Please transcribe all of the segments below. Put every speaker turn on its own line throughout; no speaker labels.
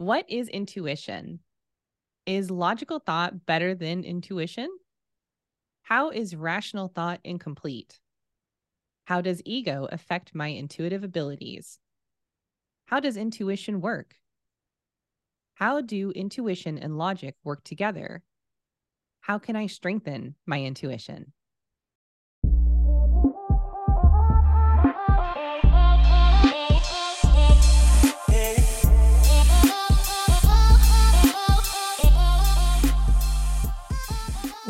What is intuition? Is logical thought better than intuition? How is rational thought incomplete? How does ego affect my intuitive abilities? How does intuition work? How do intuition and logic work together? How can I strengthen my intuition?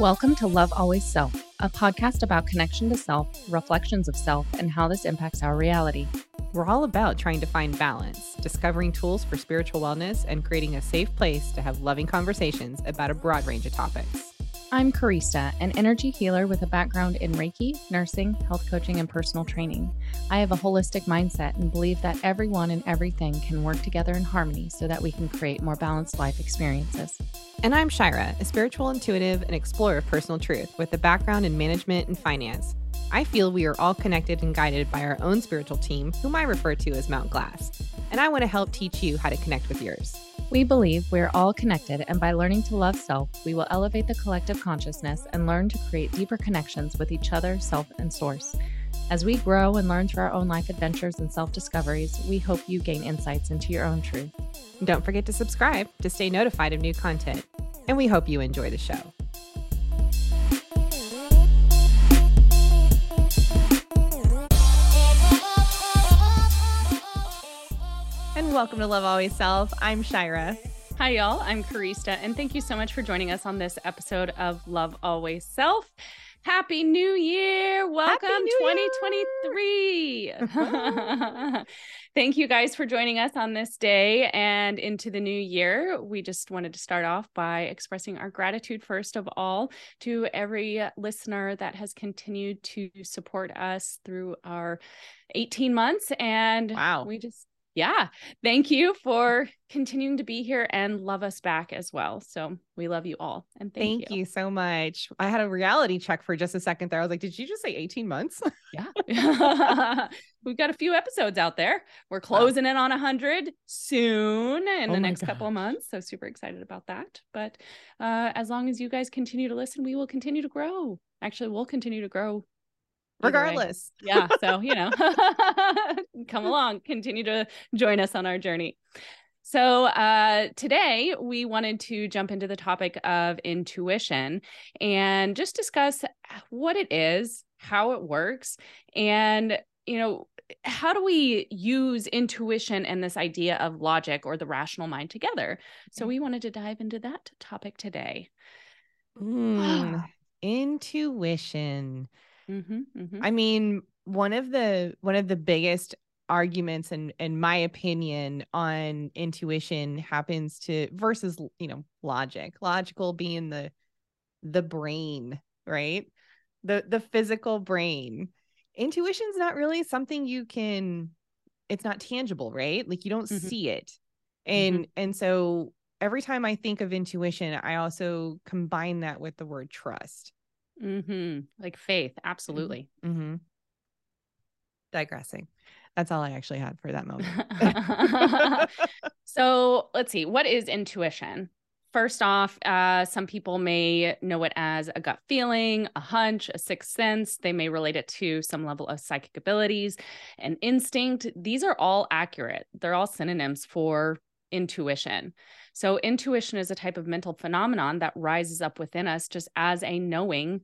Welcome to Love Always Self, a podcast about connection to self, reflections of self, and how this impacts our reality.
We're all about trying to find balance, discovering tools for spiritual wellness, and creating a safe place to have loving conversations about a broad range of topics.
I'm Karista, an energy healer with a background in Reiki, nursing, health coaching, and personal training. I have a holistic mindset and believe that everyone and everything can work together in harmony so that we can create more balanced life experiences.
And I'm Shira, a spiritual intuitive and explorer of personal truth with a background in management and finance. I feel we are all connected and guided by our own spiritual team, whom I refer to as Mount Glass. And I want to help teach you how to connect with yours.
We believe we're all connected, and by learning to love self, we will elevate the collective consciousness and learn to create deeper connections with each other, self, and source. As we grow and learn through our own life adventures and self discoveries, we hope you gain insights into your own truth.
Don't forget to subscribe to stay notified of new content. And we hope you enjoy the show. And welcome to Love Always Self. I'm Shira.
Hi, y'all. I'm Karista, and thank you so much for joining us on this episode of Love Always Self. Happy New Year. Welcome New 2023. Thank you guys for joining us on this day and into the new year. We just wanted to start off by expressing our gratitude, first of all, to every listener that has continued to support us through our 18 months. And
wow.
we just yeah, thank you for continuing to be here and love us back as well. So we love you all. And thank,
thank you. you. so much. I had a reality check for just a second there. I was like, did you just say 18 months?
Yeah. We've got a few episodes out there. We're closing wow. in on 100 soon in oh the next gosh. couple of months. So super excited about that. But uh, as long as you guys continue to listen, we will continue to grow. Actually, we'll continue to grow
regardless.
yeah. So, you know, come along, continue to join us on our journey. So, uh, today we wanted to jump into the topic of intuition and just discuss what it is, how it works, and, you know, how do we use intuition and this idea of logic or the rational mind together? So, we wanted to dive into that topic today.
Mm, intuition. Mm-hmm, mm-hmm. I mean, one of the one of the biggest arguments and in my opinion on intuition happens to versus you know logic logical being the the brain right the the physical brain intuition's not really something you can it's not tangible right like you don't mm-hmm. see it and mm-hmm. and so every time i think of intuition i also combine that with the word trust
Mm-hmm. Like faith. Mm-hmm. Absolutely.
Mm-hmm. Digressing. That's all I actually had for that moment.
so let's see. What is intuition? First off, uh, some people may know it as a gut feeling, a hunch, a sixth sense. They may relate it to some level of psychic abilities and instinct. These are all accurate. They're all synonyms for intuition. So, intuition is a type of mental phenomenon that rises up within us just as a knowing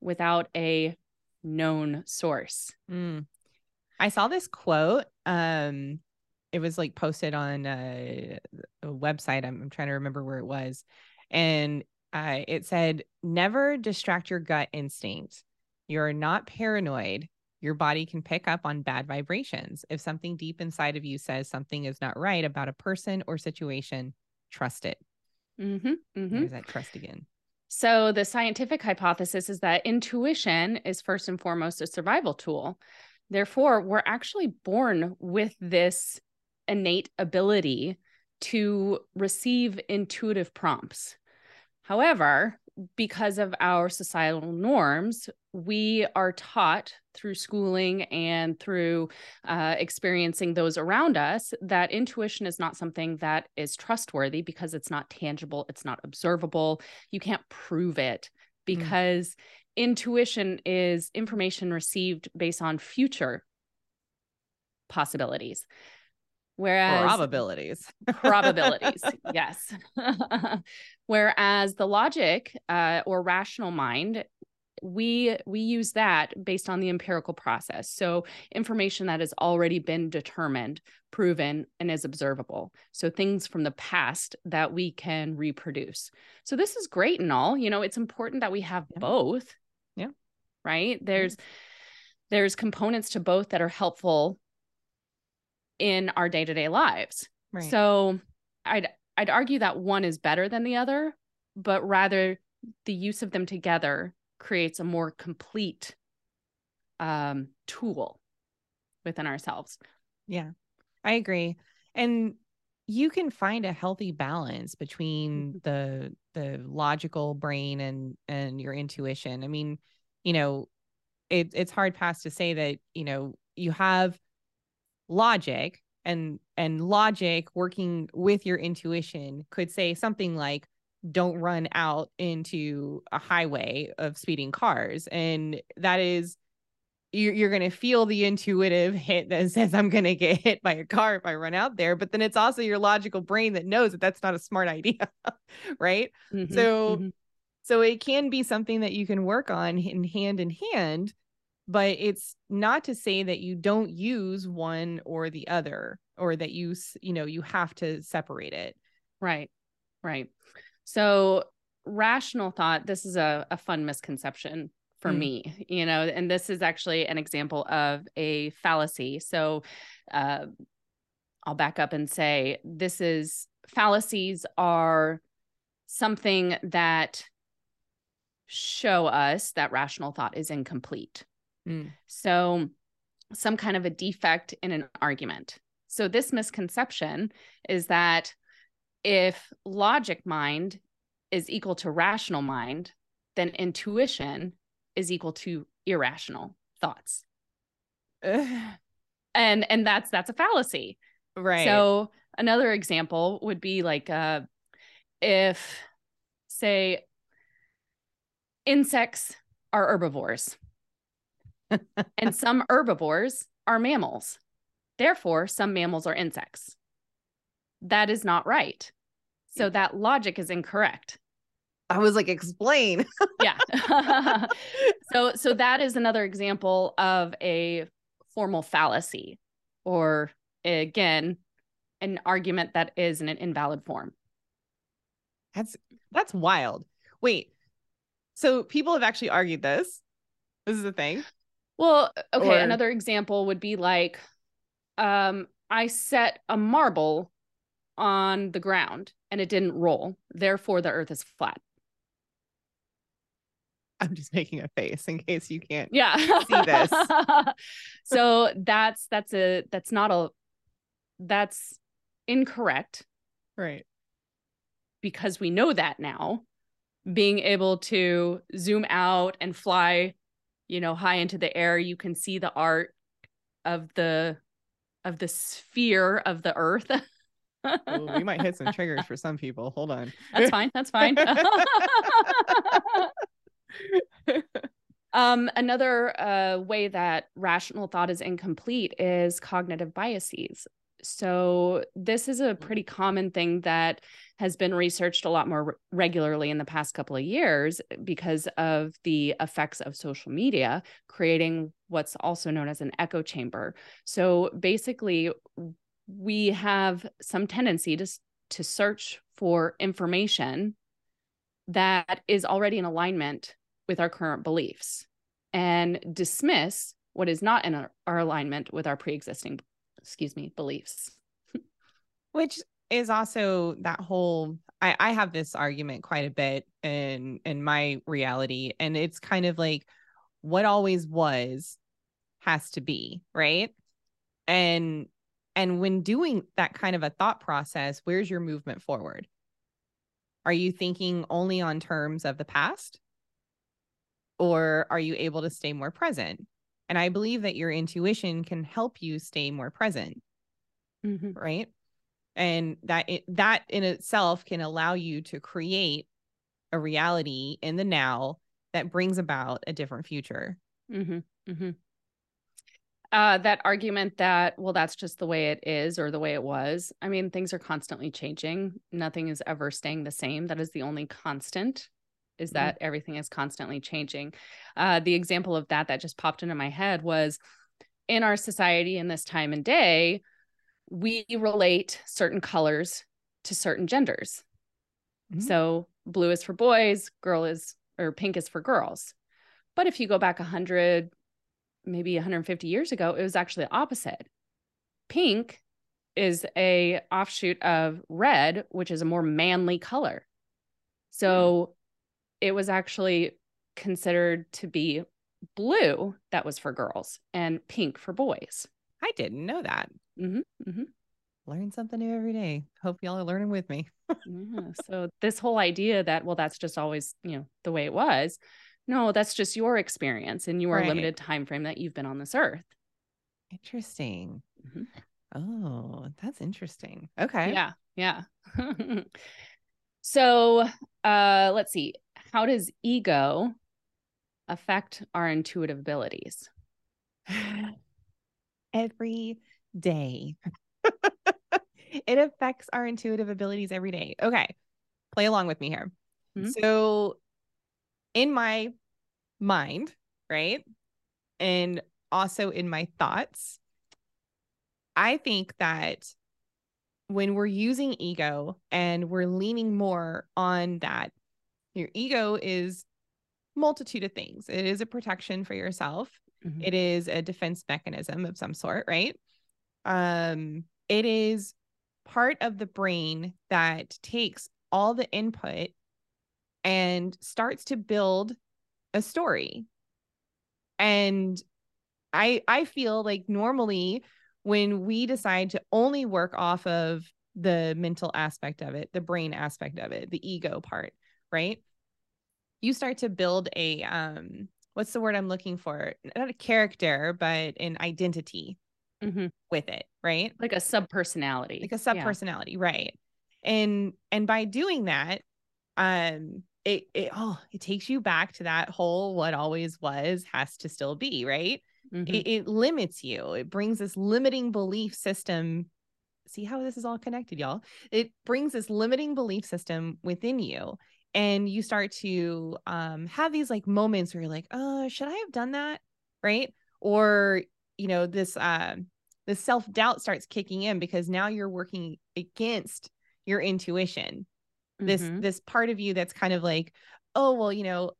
without a known source.
Mm. I saw this quote. Um, it was like posted on a, a website. I'm, I'm, trying to remember where it was, and uh, it said, "Never distract your gut instinct. You're not paranoid. Your body can pick up on bad vibrations. If something deep inside of you says something is not right about a person or situation, trust it." Mm-hmm, mm-hmm. There's that trust again.
So, the scientific hypothesis is that intuition is first and foremost a survival tool. Therefore, we're actually born with this innate ability to receive intuitive prompts. However, because of our societal norms, we are taught through schooling and through uh, experiencing those around us that intuition is not something that is trustworthy because it's not tangible, it's not observable. You can't prove it mm. because mm. intuition is information received based on future possibilities. Whereas
probabilities,
probabilities, yes. Whereas the logic uh, or rational mind, we we use that based on the empirical process. So information that has already been determined, proven, and is observable. So things from the past that we can reproduce. So this is great and all. You know, it's important that we have yeah. both.
Yeah.
Right. There's there's components to both that are helpful in our day-to-day lives. Right. So I'd I'd argue that one is better than the other, but rather the use of them together creates a more complete um, tool within ourselves.
Yeah, I agree. And you can find a healthy balance between mm-hmm. the the logical brain and and your intuition. I mean, you know, it, it's hard past to say that you know you have logic and and logic working with your intuition could say something like don't run out into a highway of speeding cars. And that is you're, you're going to feel the intuitive hit that says i'm going to get hit by a car if i run out there. But then it's also your logical brain that knows that that's not a smart idea right? Mm-hmm, so mm-hmm. so it can be something that you can work on in hand in hand but it's not to say that you don't use one or the other or that you you know you have to separate it.
Right right. So rational thought this is a, a fun misconception for mm. me you know and this is actually an example of a fallacy. So uh, i'll back up and say this is fallacies are something that show us that rational thought is incomplete Mm. So, some kind of a defect in an argument. So, this misconception is that if logic mind is equal to rational mind, then intuition is equal to irrational thoughts. and and that's that's a fallacy.
Right.
So another example would be like uh if say insects are herbivores and some herbivores are mammals. Therefore, some mammals are insects. That is not right. So that logic is incorrect.
I was like, explain.
yeah. so so that is another example of a formal fallacy or again an argument that is in an invalid form.
That's that's wild. Wait. So people have actually argued this. This is the thing.
Well, okay, or... another example would be like um I set a marble on the ground and it didn't roll. Therefore the earth is flat.
I'm just making a face in case you can't
yeah.
see this.
so that's that's a that's not a that's incorrect.
Right.
Because we know that now. Being able to zoom out and fly you know high into the air you can see the art of the of the sphere of the earth.
Ooh, we might hit some triggers for some people. Hold on.
That's fine that's fine. Um another uh way that rational thought is incomplete is cognitive biases so this is a pretty common thing that has been researched a lot more re- regularly in the past couple of years because of the effects of social media creating what's also known as an echo chamber. So basically we have some tendency to to search for information that is already in alignment with our current beliefs and dismiss what is not in our, our alignment with our pre-existing excuse me beliefs
which is also that whole I, I have this argument quite a bit in in my reality and it's kind of like what always was has to be right and and when doing that kind of a thought process where's your movement forward Are you thinking only on terms of the past? Or are you able to stay more present? And I believe that your intuition can help you stay more present. Mm-hmm. Right. And that it, that in itself can allow you to create a reality in the now that brings about a different future.
Mm-hmm. Mm-hmm. Uh, that argument that, well, that's just the way it is or the way it was. I mean, things are constantly changing. Nothing is ever staying the same. That is the only constant, is mm-hmm. that mm-hmm. everything is constantly changing. Uh, the example of that that just popped into my head was in our society in this time and day, we relate certain colors to certain genders. Mm-hmm. So blue is for boys, girl is, or pink is for girls. But if you go back 100, maybe 150 years ago, it was actually the opposite. Pink is a offshoot of red, which is a more manly color. So mm. It was actually considered to be blue that was for girls and pink for boys.
I didn't know that. Mm-hmm, mm-hmm. Learn something new every day. Hope y'all are learning with me.
yeah. So this whole idea that well, that's just always you know the way it was. No, that's just your experience and your right. limited time frame that you've been on this earth.
Interesting. Mm-hmm. Oh, that's interesting. Okay.
Yeah. Yeah. so uh let's see. How does ego affect our intuitive abilities?
Every day. it affects our intuitive abilities every day. Okay. Play along with me here. Mm-hmm. So in my mind, right? And also in my thoughts, I think that when we're using ego and we're leaning more on that, your ego is multitude of things. It is a protection for yourself. Mm-hmm. It is a defense mechanism of some sort, right? Um, it is part of the brain that takes all the input and starts to build a story. And I I feel like normally when we decide to only work off of the mental aspect of it, the brain aspect of it, the ego part, right? You start to build a um what's the word I'm looking for? Not a character, but an identity mm-hmm. with it, right?
Like a sub personality.
Like a sub personality, yeah. right? And and by doing that, um it it oh it takes you back to that whole what always was has to still be right mm-hmm. it, it limits you it brings this limiting belief system see how this is all connected y'all it brings this limiting belief system within you and you start to um, have these like moments where you're like oh should i have done that? Right? Or you know this uh this self-doubt starts kicking in because now you're working against your intuition. This mm-hmm. this part of you that's kind of like oh well you know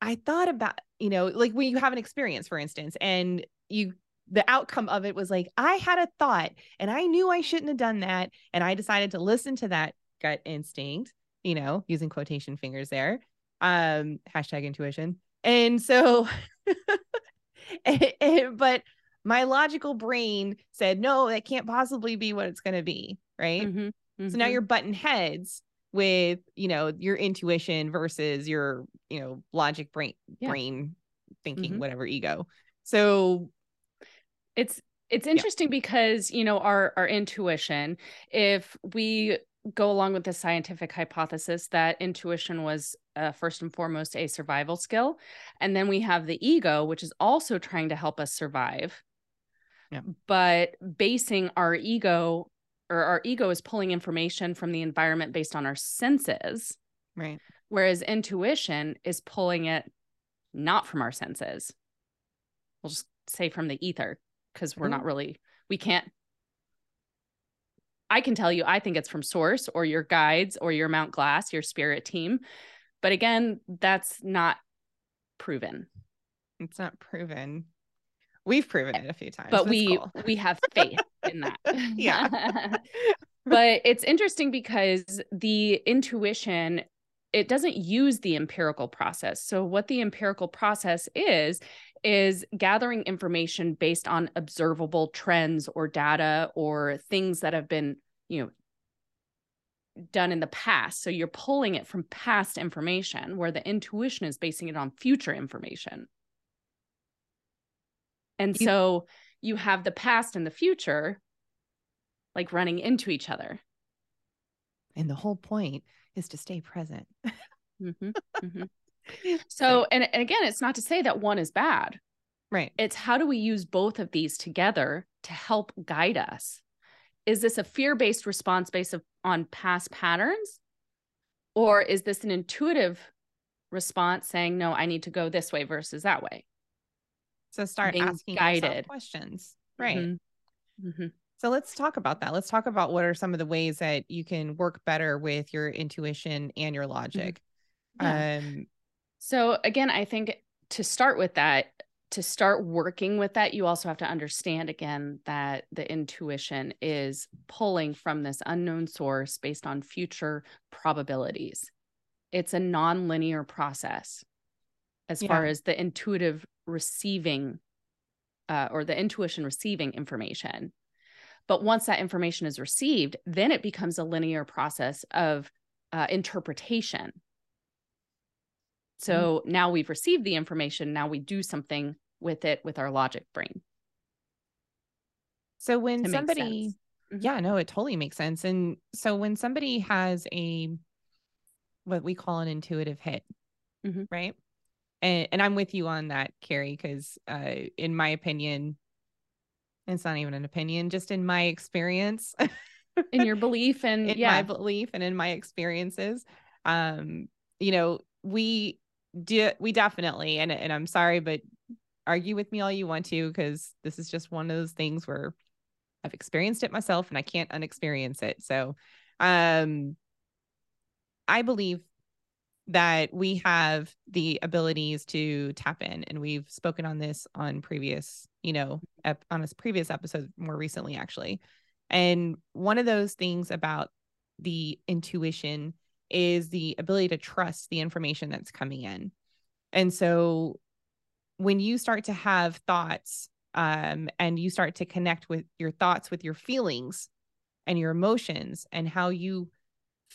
i thought about you know like when you have an experience for instance and you the outcome of it was like i had a thought and i knew i shouldn't have done that and i decided to listen to that gut instinct you know using quotation fingers there um hashtag intuition and so and, but my logical brain said no that can't possibly be what it's going to be right mm-hmm. Mm-hmm. so now mm-hmm. you're button heads with you know your intuition versus your you know logic brain yeah. brain thinking mm-hmm. whatever ego so
it's it's interesting yeah. because you know our our intuition if we go along with the scientific hypothesis that intuition was uh, first and foremost a survival skill and then we have the ego which is also trying to help us survive yeah. but basing our ego or our ego is pulling information from the environment based on our senses.
Right.
Whereas intuition is pulling it not from our senses. We'll just say from the ether because we're not really, we can't. I can tell you, I think it's from source or your guides or your Mount Glass, your spirit team. But again, that's not proven.
It's not proven. We've proven it a few times.
But we cool. we have faith in that. yeah. but it's interesting because the intuition it doesn't use the empirical process. So what the empirical process is is gathering information based on observable trends or data or things that have been, you know, done in the past. So you're pulling it from past information where the intuition is basing it on future information. And you, so you have the past and the future like running into each other.
And the whole point is to stay present. mm-hmm,
mm-hmm. So, and, and again, it's not to say that one is bad.
Right.
It's how do we use both of these together to help guide us? Is this a fear based response based on past patterns? Or is this an intuitive response saying, no, I need to go this way versus that way?
So start Being asking guided questions. Right. Mm-hmm. Mm-hmm. So let's talk about that. Let's talk about what are some of the ways that you can work better with your intuition and your mm-hmm. logic. Yeah. Um,
so again, I think to start with that, to start working with that, you also have to understand again that the intuition is pulling from this unknown source based on future probabilities. It's a non-linear process as yeah. far as the intuitive receiving uh, or the intuition receiving information. But once that information is received, then it becomes a linear process of uh, interpretation. So mm-hmm. now we've received the information. Now we do something with it with our logic brain.
So when somebody, mm-hmm. yeah, no, it totally makes sense. And so when somebody has a, what we call an intuitive hit, mm-hmm. right? And, and I'm with you on that, Carrie, because uh, in my opinion, it's not even an opinion, just in my experience,
in your belief and
in yeah. my belief and in my experiences, um, you know, we do we definitely and and I'm sorry, but argue with me all you want to because this is just one of those things where I've experienced it myself and I can't unexperience it. So um I believe that we have the abilities to tap in and we've spoken on this on previous you know ep- on a previous episode more recently actually and one of those things about the intuition is the ability to trust the information that's coming in. And so when you start to have thoughts um, and you start to connect with your thoughts with your feelings and your emotions and how you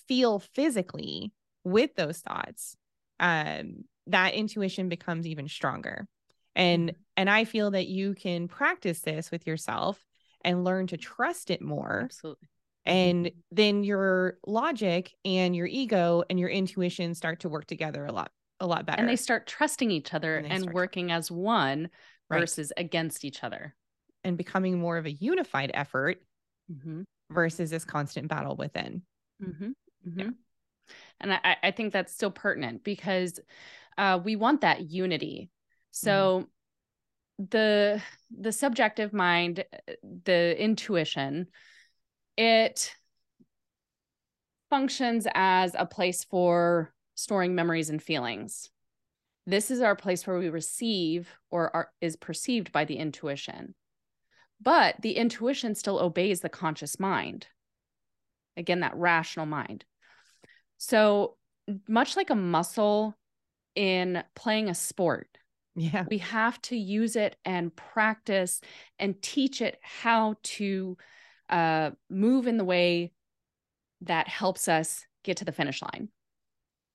feel physically with those thoughts, um, that intuition becomes even stronger. And mm-hmm. and I feel that you can practice this with yourself and learn to trust it more.
Absolutely.
And then your logic and your ego and your intuition start to work together a lot, a lot better.
And they start trusting each other and, and working as one right. versus against each other.
And becoming more of a unified effort mm-hmm. versus this constant battle within.
Mm-hmm. Mm-hmm. Yeah. And I, I think that's still pertinent because uh, we want that unity. So mm-hmm. the the subjective mind, the intuition, it functions as a place for storing memories and feelings. This is our place where we receive or are, is perceived by the intuition. But the intuition still obeys the conscious mind. Again, that rational mind. So, much like a muscle in playing a sport,
yeah.
We have to use it and practice and teach it how to uh, move in the way that helps us get to the finish line.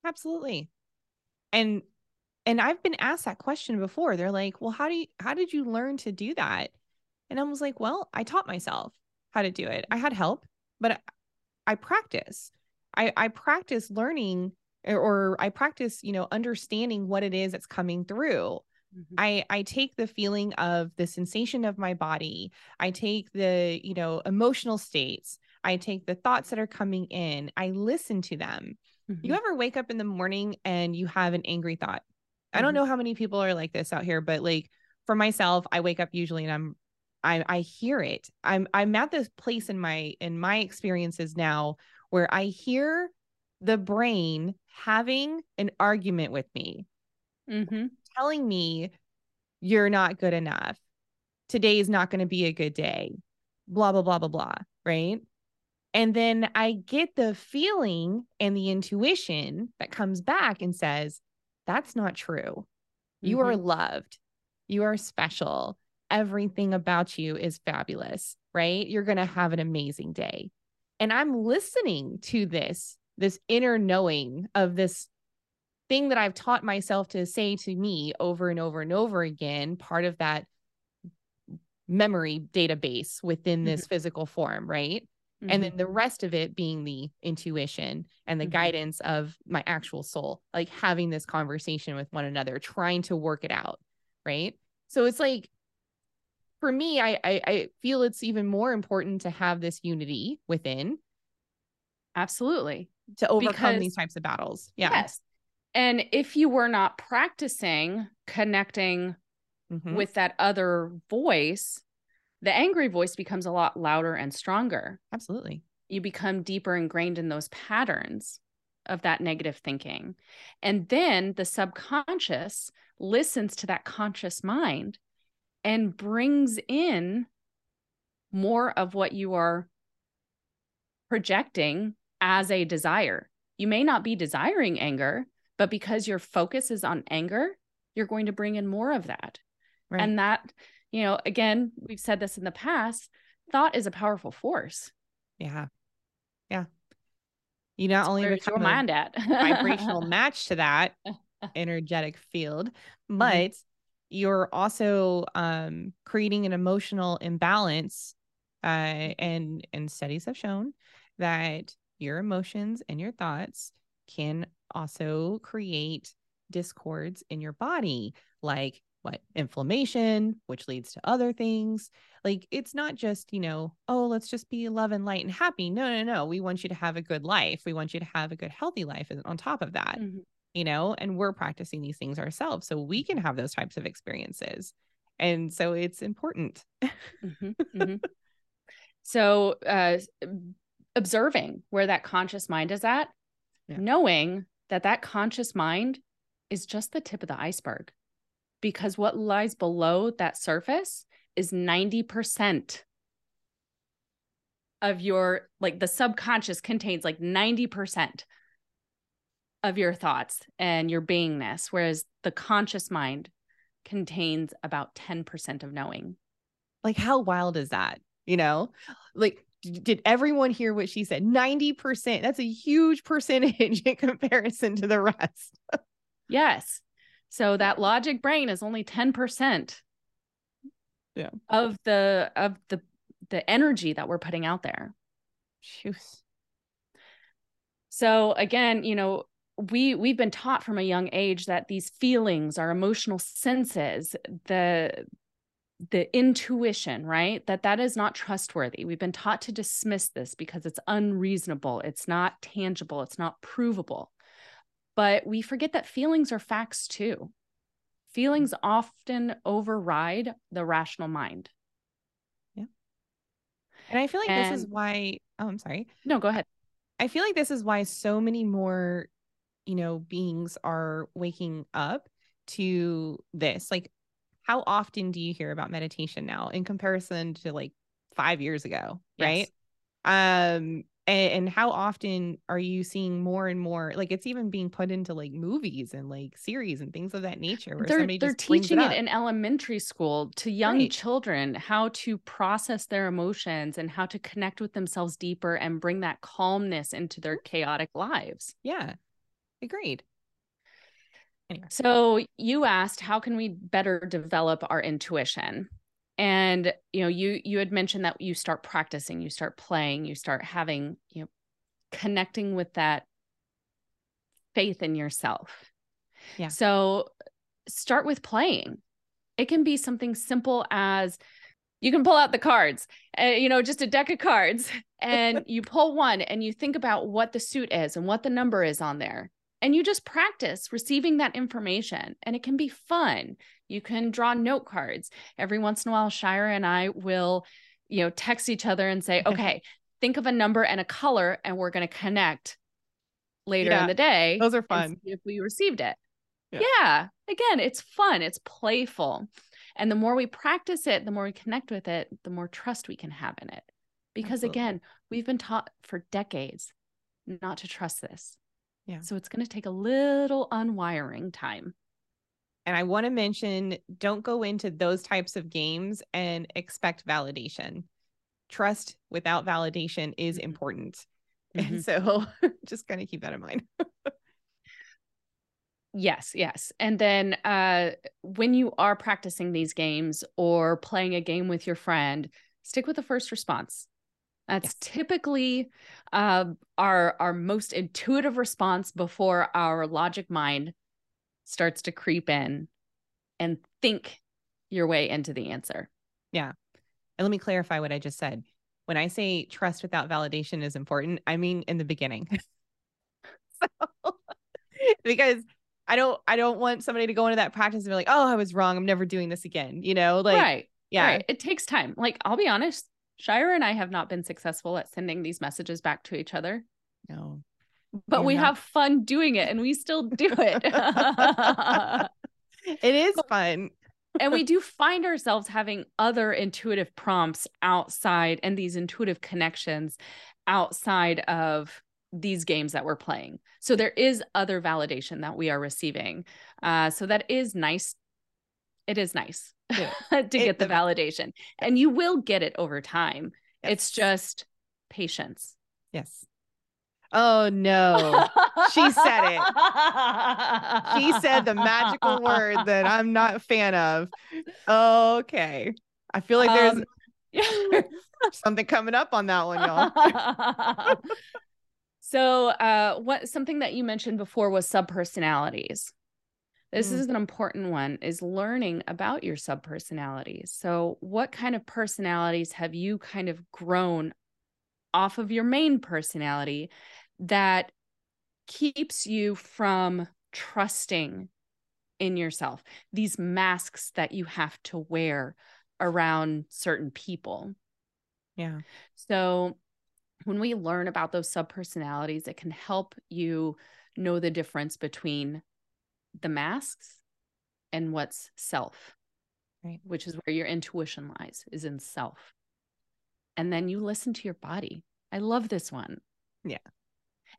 Absolutely. And and I've been asked that question before. They're like, "Well, how do you how did you learn to do that?" And I was like, "Well, I taught myself how to do it. I had help, but I, I practice. I I practice learning or, or I practice, you know, understanding what it is that's coming through Mm-hmm. I I take the feeling of the sensation of my body. I take the, you know, emotional states. I take the thoughts that are coming in. I listen to them. Mm-hmm. You ever wake up in the morning and you have an angry thought? Mm-hmm. I don't mm-hmm. know how many people are like this out here, but like for myself, I wake up usually and I'm I I hear it. I'm I'm at this place in my in my experiences now where I hear the brain having an argument with me. Mm-hmm telling me you're not good enough. Today is not going to be a good day. Blah, blah, blah, blah, blah. Right. And then I get the feeling and the intuition that comes back and says, that's not true. You mm-hmm. are loved. You are special. Everything about you is fabulous, right? You're going to have an amazing day. And I'm listening to this, this inner knowing of this thing that I've taught myself to say to me over and over and over again, part of that memory database within this mm-hmm. physical form, right? Mm-hmm. And then the rest of it being the intuition and the mm-hmm. guidance of my actual soul, like having this conversation with one another, trying to work it out, right? So it's like for me, I, I, I feel it's even more important to have this unity within.
Absolutely.
To overcome because, these types of battles. Yeah. Yes.
And if you were not practicing connecting mm-hmm. with that other voice, the angry voice becomes a lot louder and stronger.
Absolutely.
You become deeper ingrained in those patterns of that negative thinking. And then the subconscious listens to that conscious mind and brings in more of what you are projecting as a desire. You may not be desiring anger, but because your focus is on anger, you're going to bring in more of that. Right. And that, you know, again, we've said this in the past, thought is a powerful force.
Yeah. Yeah. You not only
become your mind at
vibrational match to that energetic field, mm-hmm. but mm-hmm you're also um, creating an emotional imbalance uh, mm-hmm. and and studies have shown that your emotions and your thoughts can also create discords in your body like what inflammation which leads to other things like it's not just you know oh let's just be love and light and happy no no no we want you to have a good life we want you to have a good healthy life on top of that mm-hmm you know, and we're practicing these things ourselves so we can have those types of experiences. And so it's important. mm-hmm,
mm-hmm. So, uh, observing where that conscious mind is at, yeah. knowing that that conscious mind is just the tip of the iceberg because what lies below that surface is 90% of your like the subconscious contains like 90% of your thoughts and your beingness, whereas the conscious mind contains about 10% of knowing.
Like, how wild is that? You know, like, did everyone hear what she said? 90%. That's a huge percentage in comparison to the rest.
yes. So that logic brain is only 10%
yeah.
of the of the the energy that we're putting out there.
Shoes.
So again, you know, we we've been taught from a young age that these feelings our emotional senses the the intuition right? That that is not trustworthy. We've been taught to dismiss this because it's unreasonable. It's not tangible. It's not provable. But we forget that feelings are facts too. Mm. Feelings often override the rational mind.
Yeah. And i feel like and, this is why oh i'm sorry.
No go ahead.
I feel like this is why so many more you know beings are waking up to this. Like how often do you hear about meditation now in comparison to like 5 years ago yes. right um and, and, how often are you seeing more and more like it's even being put into like movies and like series and things of that nature
where they're, they're teaching it, it, in elementary school to young right. children how to process their emotions and how to connect with themselves deeper and bring that calmness into their chaotic lives
yeah Agreed.
Anyway. So you asked how can we better develop our intuition? And you know, you you had mentioned that you start practicing, you start playing, you start having, you know, connecting with that faith in yourself.
Yeah.
So start with playing. It can be something simple as you can pull out the cards, uh, you know, just a deck of cards, and you pull one and you think about what the suit is and what the number is on there and you just practice receiving that information and it can be fun. You can draw note cards. Every once in a while shira and i will you know text each other and say okay think of a number and a color and we're going to connect later yeah, in the day
those are fun.
if we received it. Yeah. yeah again it's fun it's playful. And the more we practice it the more we connect with it the more trust we can have in it. Because Absolutely. again we've been taught for decades not to trust this
yeah.
So it's going to take a little unwiring time.
And I want to mention don't go into those types of games and expect validation. trust without validation is mm-hmm. important. Mm-hmm. And so just kind of keep that in mind.
Yes, yes. And then uh, when you are practicing these games or playing a game with your friend, stick with the first response. That's yes. typically uh, our our most intuitive response before our logic mind starts to creep in and think your way into the answer.
Yeah. And let me clarify what I just said. When I say trust without validation is important, I mean in the beginning. so, because I don't I don't want somebody to go into that practice and be like, "Oh, I was wrong. I'm never doing this again." You know, like
Right. Yeah. Right. It takes time. Like I'll be honest, Shira and I have not been successful at sending these messages back to each other.
No.
But we not. have fun doing it and we still do it.
it is fun.
and we do find ourselves having other intuitive prompts outside and these intuitive connections outside of these games that we're playing. So there is other validation that we are receiving. Uh, so that is nice. It is nice to it, get the validation, and you will get it over time. Yes. It's just patience.
Yes. Oh no. she said it. She said the magical word that I'm not a fan of. Okay. I feel like there's um, something coming up on that one, y'all.
So, uh, what something that you mentioned before was subpersonalities. This mm. is an important one is learning about your subpersonalities. So, what kind of personalities have you kind of grown off of your main personality that keeps you from trusting in yourself? These masks that you have to wear around certain people.
Yeah.
So, when we learn about those subpersonalities, it can help you know the difference between the masks and what's self,
right?
Which is where your intuition lies, is in self. And then you listen to your body. I love this one.
Yeah.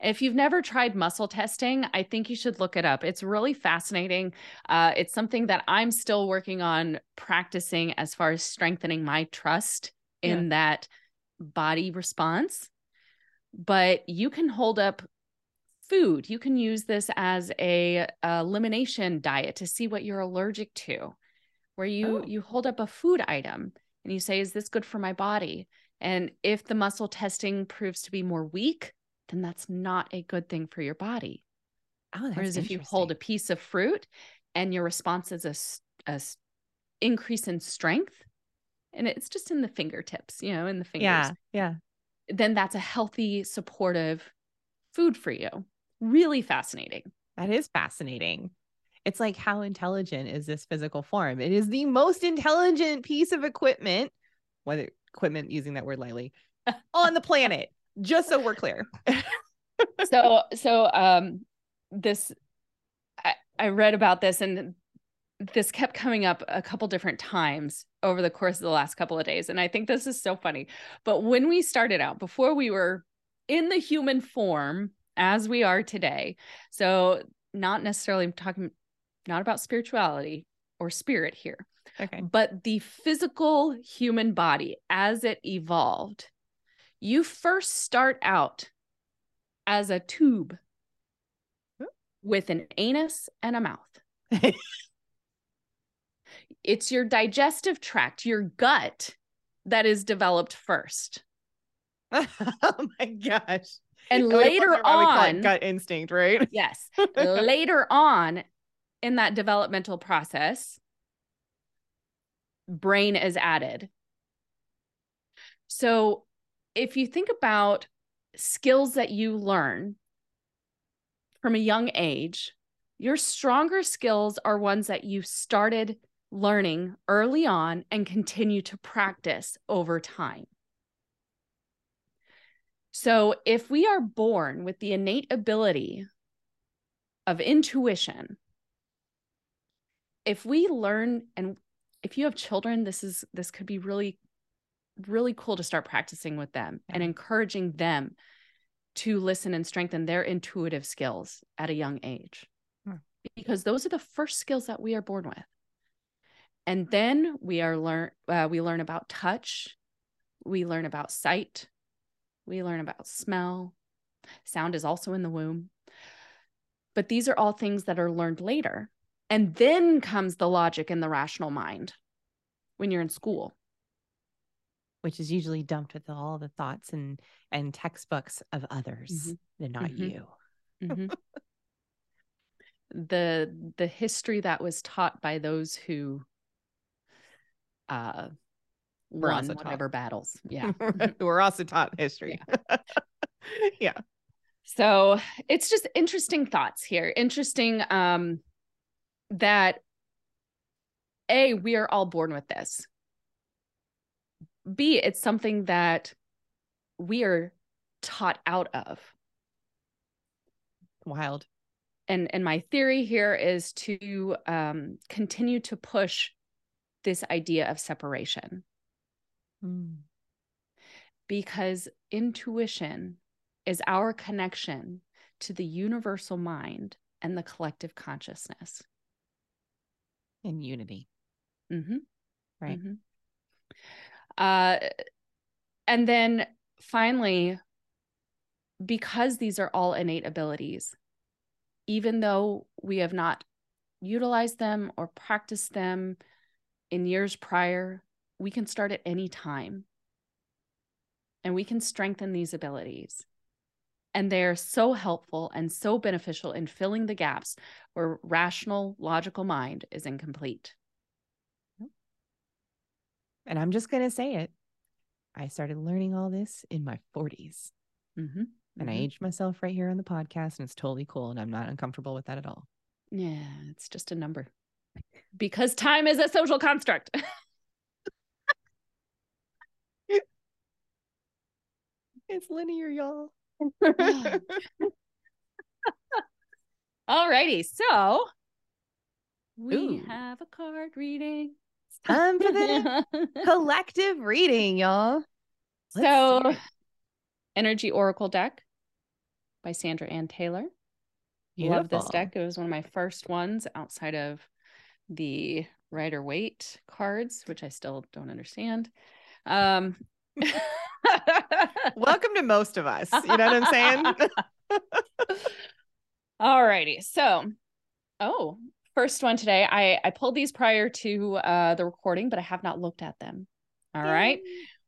If you've never tried muscle testing, I think you should look it up. It's really fascinating. Uh, it's something that I'm still working on practicing as far as strengthening my trust in yeah. that body response but you can hold up food. You can use this as a, elimination diet to see what you're allergic to, where you oh. you hold up a food item and you say, "Is this good for my body?" And if the muscle testing proves to be more weak, then that's not a good thing for your body. Oh, Whereas if you hold a piece of fruit and your response is a, a increase in strength, and it's just in the fingertips, you know, in the fingers.
Yeah, yeah
then that's a healthy, supportive food for you. Really fascinating.
That is fascinating. It's like, how intelligent is this physical form? It is the most intelligent piece of equipment, whether equipment using that word lightly, on the planet, just so we're clear.
so, so, um, this, I, I read about this and this kept coming up a couple different times over the course of the last couple of days. And I think this is so funny. But when we started out, before we were in the human form as we are today, so not necessarily talking not about spirituality or spirit here.
Okay.
But the physical human body as it evolved, you first start out as a tube with an anus and a mouth. it's your digestive tract, your gut that is developed first.
oh my gosh.
And, later on,
gut instinct, right?
Yes. later on in that developmental process, brain is added. So if you think about skills that you learn from a young age, your stronger skills are ones that you started learning early on and continue to practice over time. So, if we are born with the innate ability of intuition, if we learn and if you have children, this is this could be really really cool to start practicing with them and encouraging them to listen and strengthen their intuitive skills at a young age. Hmm. Because those are the first skills that we are born with. And then we are learn uh, we learn about touch. We learn about sight, we learn about smell. Sound is also in the womb. But these are all things that are learned later. And then comes the logic and the rational mind when you're in school.
Which is usually dumped with all the thoughts and and textbooks of others mm-hmm. and not mm-hmm. you. Mm-hmm.
the the history that was taught by those who uh We're won whatever taught. battles. Yeah.
We're also taught history. Yeah. yeah.
So it's just interesting thoughts here. Interesting um that a we are all born with this. B it's something that we are taught out of.
Wild
and and my theory here is to um, continue to push this idea of separation mm. because intuition is our connection to the universal mind and the collective consciousness
in unity
mm-hmm.
right mm-hmm.
uh, and then finally because these are all innate abilities even though we have not utilized them or practiced them in years prior, we can start at any time and we can strengthen these abilities. And they're so helpful and so beneficial in filling the gaps where rational, logical mind is incomplete.
And I'm just going to say it. I started learning all this in my 40s. Mm-hmm and mm-hmm. I aged myself right here on the podcast, and it's totally cool, and I'm not uncomfortable with that at all.
Yeah, it's just a number because time is a social construct.
it's linear, y'all.
Alrighty, so we Ooh. have a card reading.
It's time for the collective reading, y'all.
Let's so Energy Oracle deck by Sandra Anne Taylor. Beautiful. Love this deck. It was one of my first ones outside of the Rider Waite cards, which I still don't understand. Um,
Welcome to most of us. You know what I'm saying?
All righty. So, oh, first one today. I I pulled these prior to uh the recording, but I have not looked at them. All right.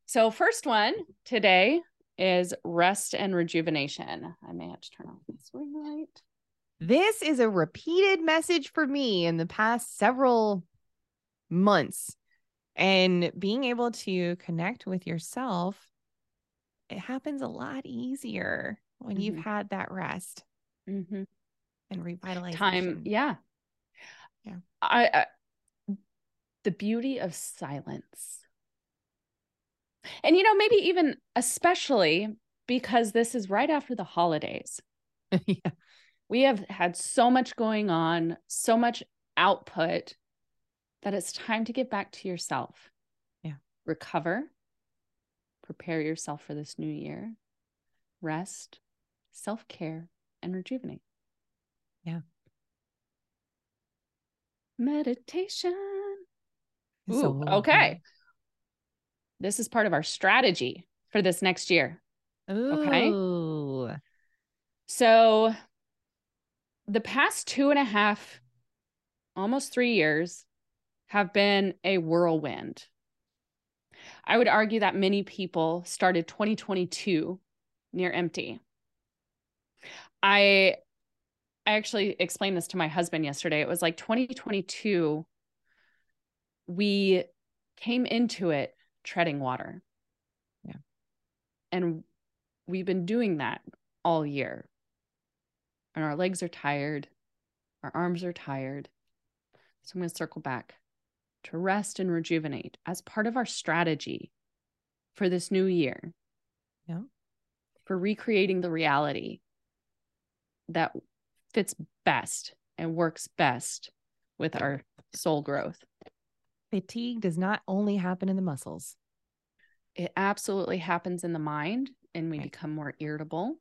So, first one today is rest and rejuvenation. I may have to turn off this ring light.
This is a repeated message for me in the past several months. And being able to connect with yourself, it happens a lot easier when mm-hmm. you've had that rest mm-hmm. and revitalization.
Time, yeah.
Yeah.
I, I the beauty of silence and, you know, maybe even especially because this is right after the holidays. yeah. We have had so much going on, so much output that it's time to get back to yourself.
Yeah.
Recover, prepare yourself for this new year, rest, self care, and rejuvenate.
Yeah.
Meditation. Ooh, okay this is part of our strategy for this next year.
Ooh.
Okay. So the past two and a half, almost three years have been a whirlwind. I would argue that many people started 2022 near empty. I I actually explained this to my husband yesterday. It was like 2022 we came into it treading water.
Yeah.
And we've been doing that all year. And our legs are tired, our arms are tired. So I'm going to circle back to rest and rejuvenate as part of our strategy for this new year.
Yeah.
For recreating the reality that fits best and works best with our soul growth.
Fatigue does not only happen in the muscles.
It absolutely happens in the mind, and we right. become more irritable.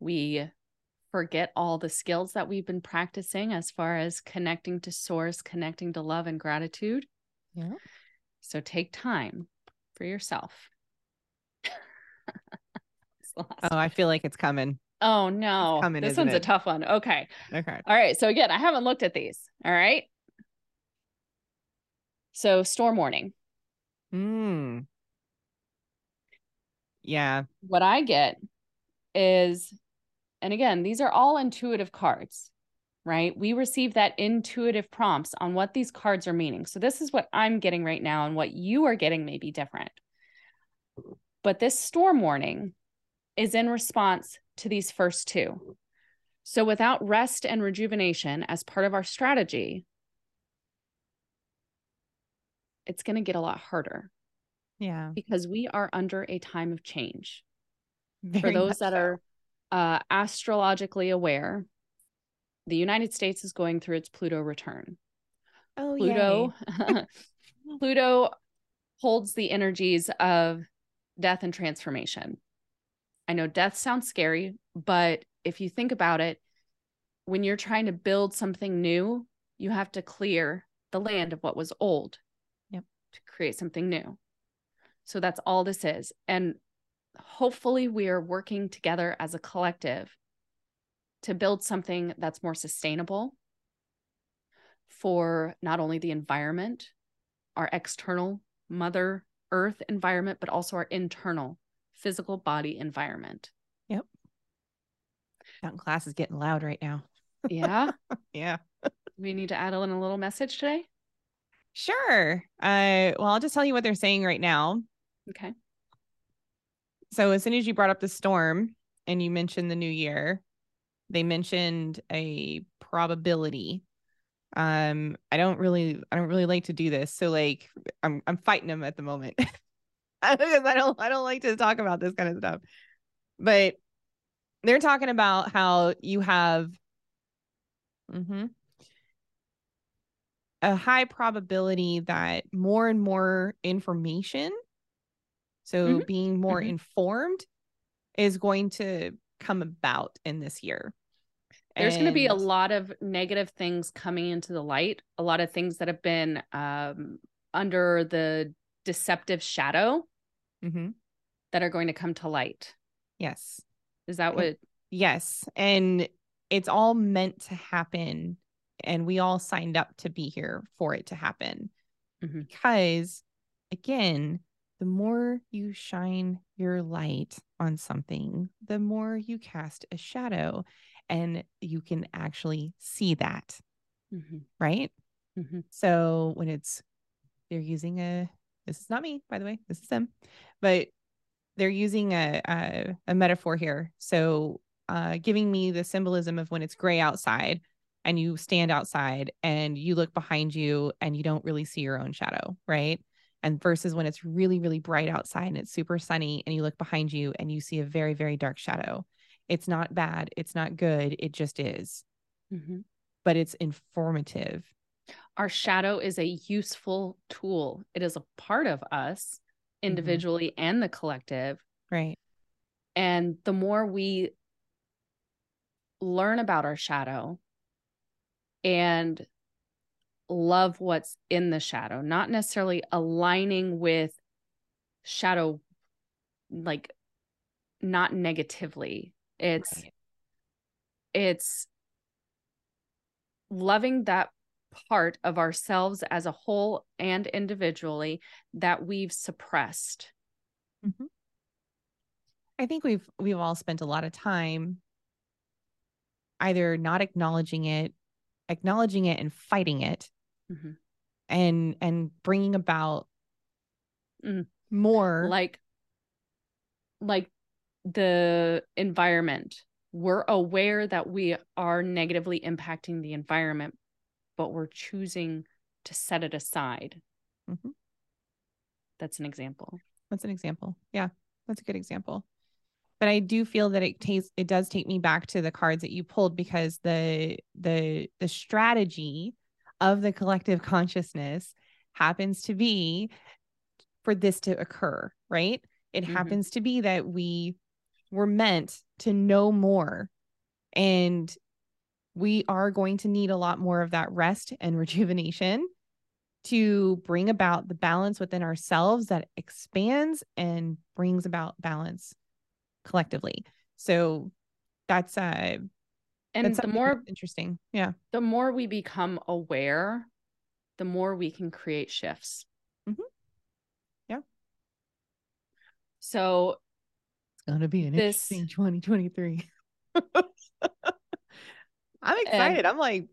We forget all the skills that we've been practicing as far as connecting to source, connecting to love and gratitude.
Yeah.
So take time for yourself.
oh, I feel like it's coming.
Oh no. Coming, this one's it? a tough one. Okay.
Okay.
All right. So again, I haven't looked at these. All right. So storm warning.
Hmm. Yeah.
What I get is, and again, these are all intuitive cards, right? We receive that intuitive prompts on what these cards are meaning. So this is what I'm getting right now, and what you are getting may be different. But this storm warning is in response to these first two. So, without rest and rejuvenation as part of our strategy, it's going to get a lot harder.
Yeah.
Because we are under a time of change. Very For those that so. are uh, astrologically aware, the United States is going through its Pluto return.
Oh, yeah
Pluto. Pluto holds the energies of death and transformation. I know death sounds scary, but if you think about it, when you're trying to build something new, you have to clear the land of what was old
yep.
to create something new. So that's all this is. And hopefully, we are working together as a collective to build something that's more sustainable for not only the environment, our external Mother Earth environment, but also our internal physical body environment.
Yep. Mountain class is getting loud right now.
Yeah.
yeah.
we need to add in a little message today.
Sure. Uh, well, I'll just tell you what they're saying right now.
Okay.
So as soon as you brought up the storm and you mentioned the new year, they mentioned a probability. Um, I don't really, I don't really like to do this. So like, I'm, I'm fighting them at the moment. because I don't I don't like to talk about this kind of stuff. But they're talking about how you have mm-hmm, a high probability that more and more information, so mm-hmm. being more mm-hmm. informed, is going to come about in this year.
There's and... going to be a lot of negative things coming into the light, a lot of things that have been um, under the deceptive shadow
mm-hmm.
that are going to come to light.
Yes.
Is that what?
Yes. And it's all meant to happen. And we all signed up to be here for it to happen.
Mm-hmm.
Because, again, the more you shine your light on something, the more you cast a shadow and you can actually see that.
Mm-hmm.
Right.
Mm-hmm.
So when it's, they're using a this is not me, by the way. This is them. But they're using a a, a metaphor here. So uh, giving me the symbolism of when it's gray outside and you stand outside and you look behind you and you don't really see your own shadow, right? And versus when it's really, really bright outside and it's super sunny and you look behind you and you see a very, very dark shadow. It's not bad. It's not good. It just is.
Mm-hmm.
But it's informative
our shadow is a useful tool. It is a part of us mm-hmm. individually mm-hmm. and the collective.
Right.
And the more we learn about our shadow and love what's in the shadow, not necessarily aligning with shadow like not negatively. It's right. it's loving that part of ourselves as a whole and individually that we've suppressed.
Mm-hmm. I think we've we've all spent a lot of time either not acknowledging it, acknowledging it and fighting it,
mm-hmm.
and and bringing about
mm.
more
like like the environment. We're aware that we are negatively impacting the environment, but we're choosing to set it aside.
Mm-hmm.
That's an example.
That's an example. Yeah, that's a good example. But I do feel that it takes it does take me back to the cards that you pulled because the the the strategy of the collective consciousness happens to be for this to occur, right? It mm-hmm. happens to be that we were meant to know more and we are going to need a lot more of that rest and rejuvenation to bring about the balance within ourselves that expands and brings about balance collectively. So that's uh
and the more
interesting. Yeah.
The more we become aware, the more we can create shifts.
Mm-hmm. Yeah.
So
it's gonna be an this, interesting 2023. I'm excited. I'm like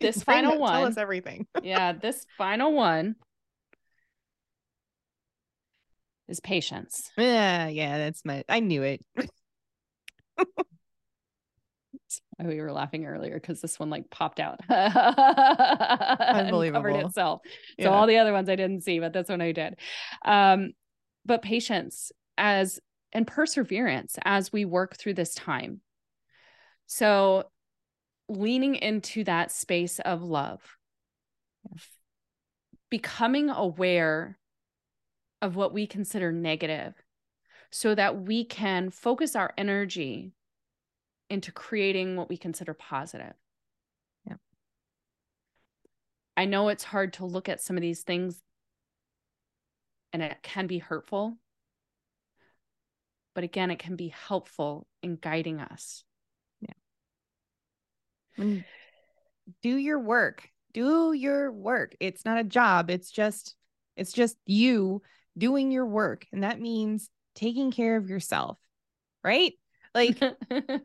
this final one.
Tell us everything.
yeah, this final one is patience.
Yeah, yeah, that's my I knew it.
we were laughing earlier because this one like popped out
Unbelievable.
covered itself. So yeah. all the other ones I didn't see, but this one I did. Um, but patience as and perseverance as we work through this time. So leaning into that space of love, becoming aware of what we consider negative so that we can focus our energy into creating what we consider positive.
Yeah.
I know it's hard to look at some of these things and it can be hurtful. But again, it can be helpful in guiding us.
Yeah. do your work. Do your work. It's not a job. It's just it's just you doing your work and that means taking care of yourself. Right? Like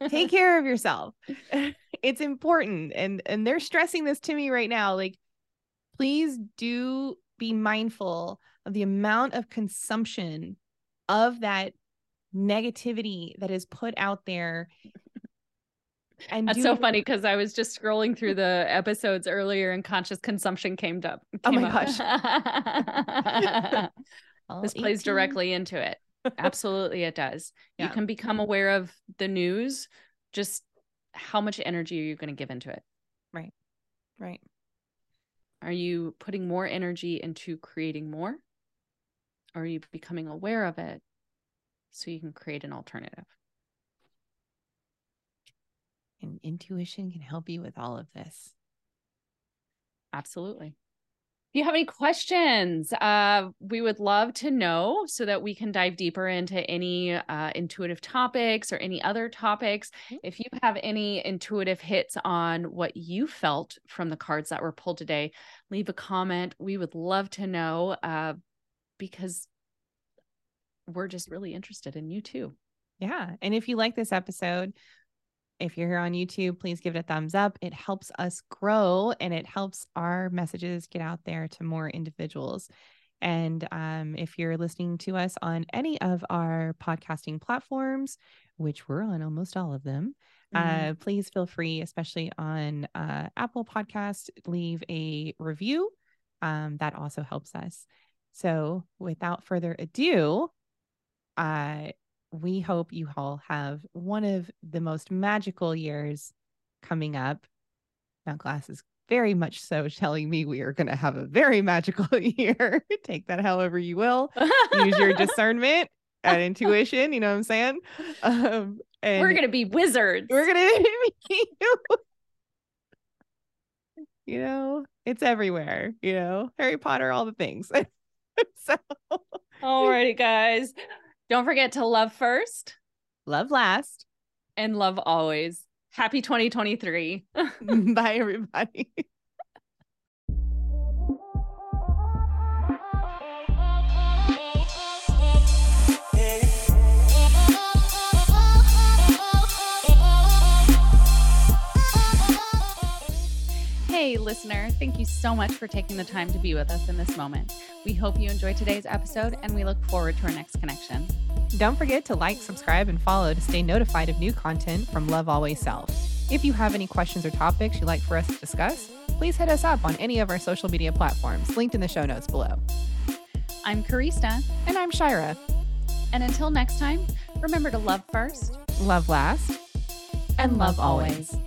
take care of yourself. it's important and and they're stressing this to me right now like please do be mindful of the amount of consumption of that negativity that is put out there
and that's so funny because I was just scrolling through the episodes earlier and conscious consumption came up.
Oh came oh my
up. gosh. this plays directly into it. Absolutely, it does. Yeah. You can become aware of the news, just how much energy are you going to give into it?
Right. Right.
Are you putting more energy into creating more? Or are you becoming aware of it so you can create an alternative?
And intuition can help you with all of this.
Absolutely you have any questions, uh, we would love to know so that we can dive deeper into any uh, intuitive topics or any other topics. If you have any intuitive hits on what you felt from the cards that were pulled today, leave a comment. We would love to know uh, because we're just really interested in you too.
Yeah. And if you like this episode, if you're here on YouTube, please give it a thumbs up. It helps us grow and it helps our messages get out there to more individuals. And um, if you're listening to us on any of our podcasting platforms, which we're on almost all of them, mm-hmm. uh, please feel free, especially on uh, Apple Podcast, leave a review. Um, that also helps us. So, without further ado, uh, we hope you all have one of the most magical years coming up. Now, Glass is very much so telling me we are going to have a very magical year. Take that however you will. Use your discernment and intuition. You know what I'm saying? Um,
and we're going to be wizards.
We're going to be, you know, it's everywhere, you know, Harry Potter, all the things. so,
alrighty, guys. Don't forget to love first,
love last,
and love always. Happy 2023.
Bye, everybody.
Hey, listener, thank you so much for taking the time to be with us in this moment. We hope you enjoyed today's episode and we look forward to our next connection.
Don't forget to like, subscribe, and follow to stay notified of new content from Love Always Self. If you have any questions or topics you'd like for us to discuss, please hit us up on any of our social media platforms linked in the show notes below.
I'm Karista.
And I'm Shira.
And until next time, remember to love first,
love last,
and, and love, love always. always.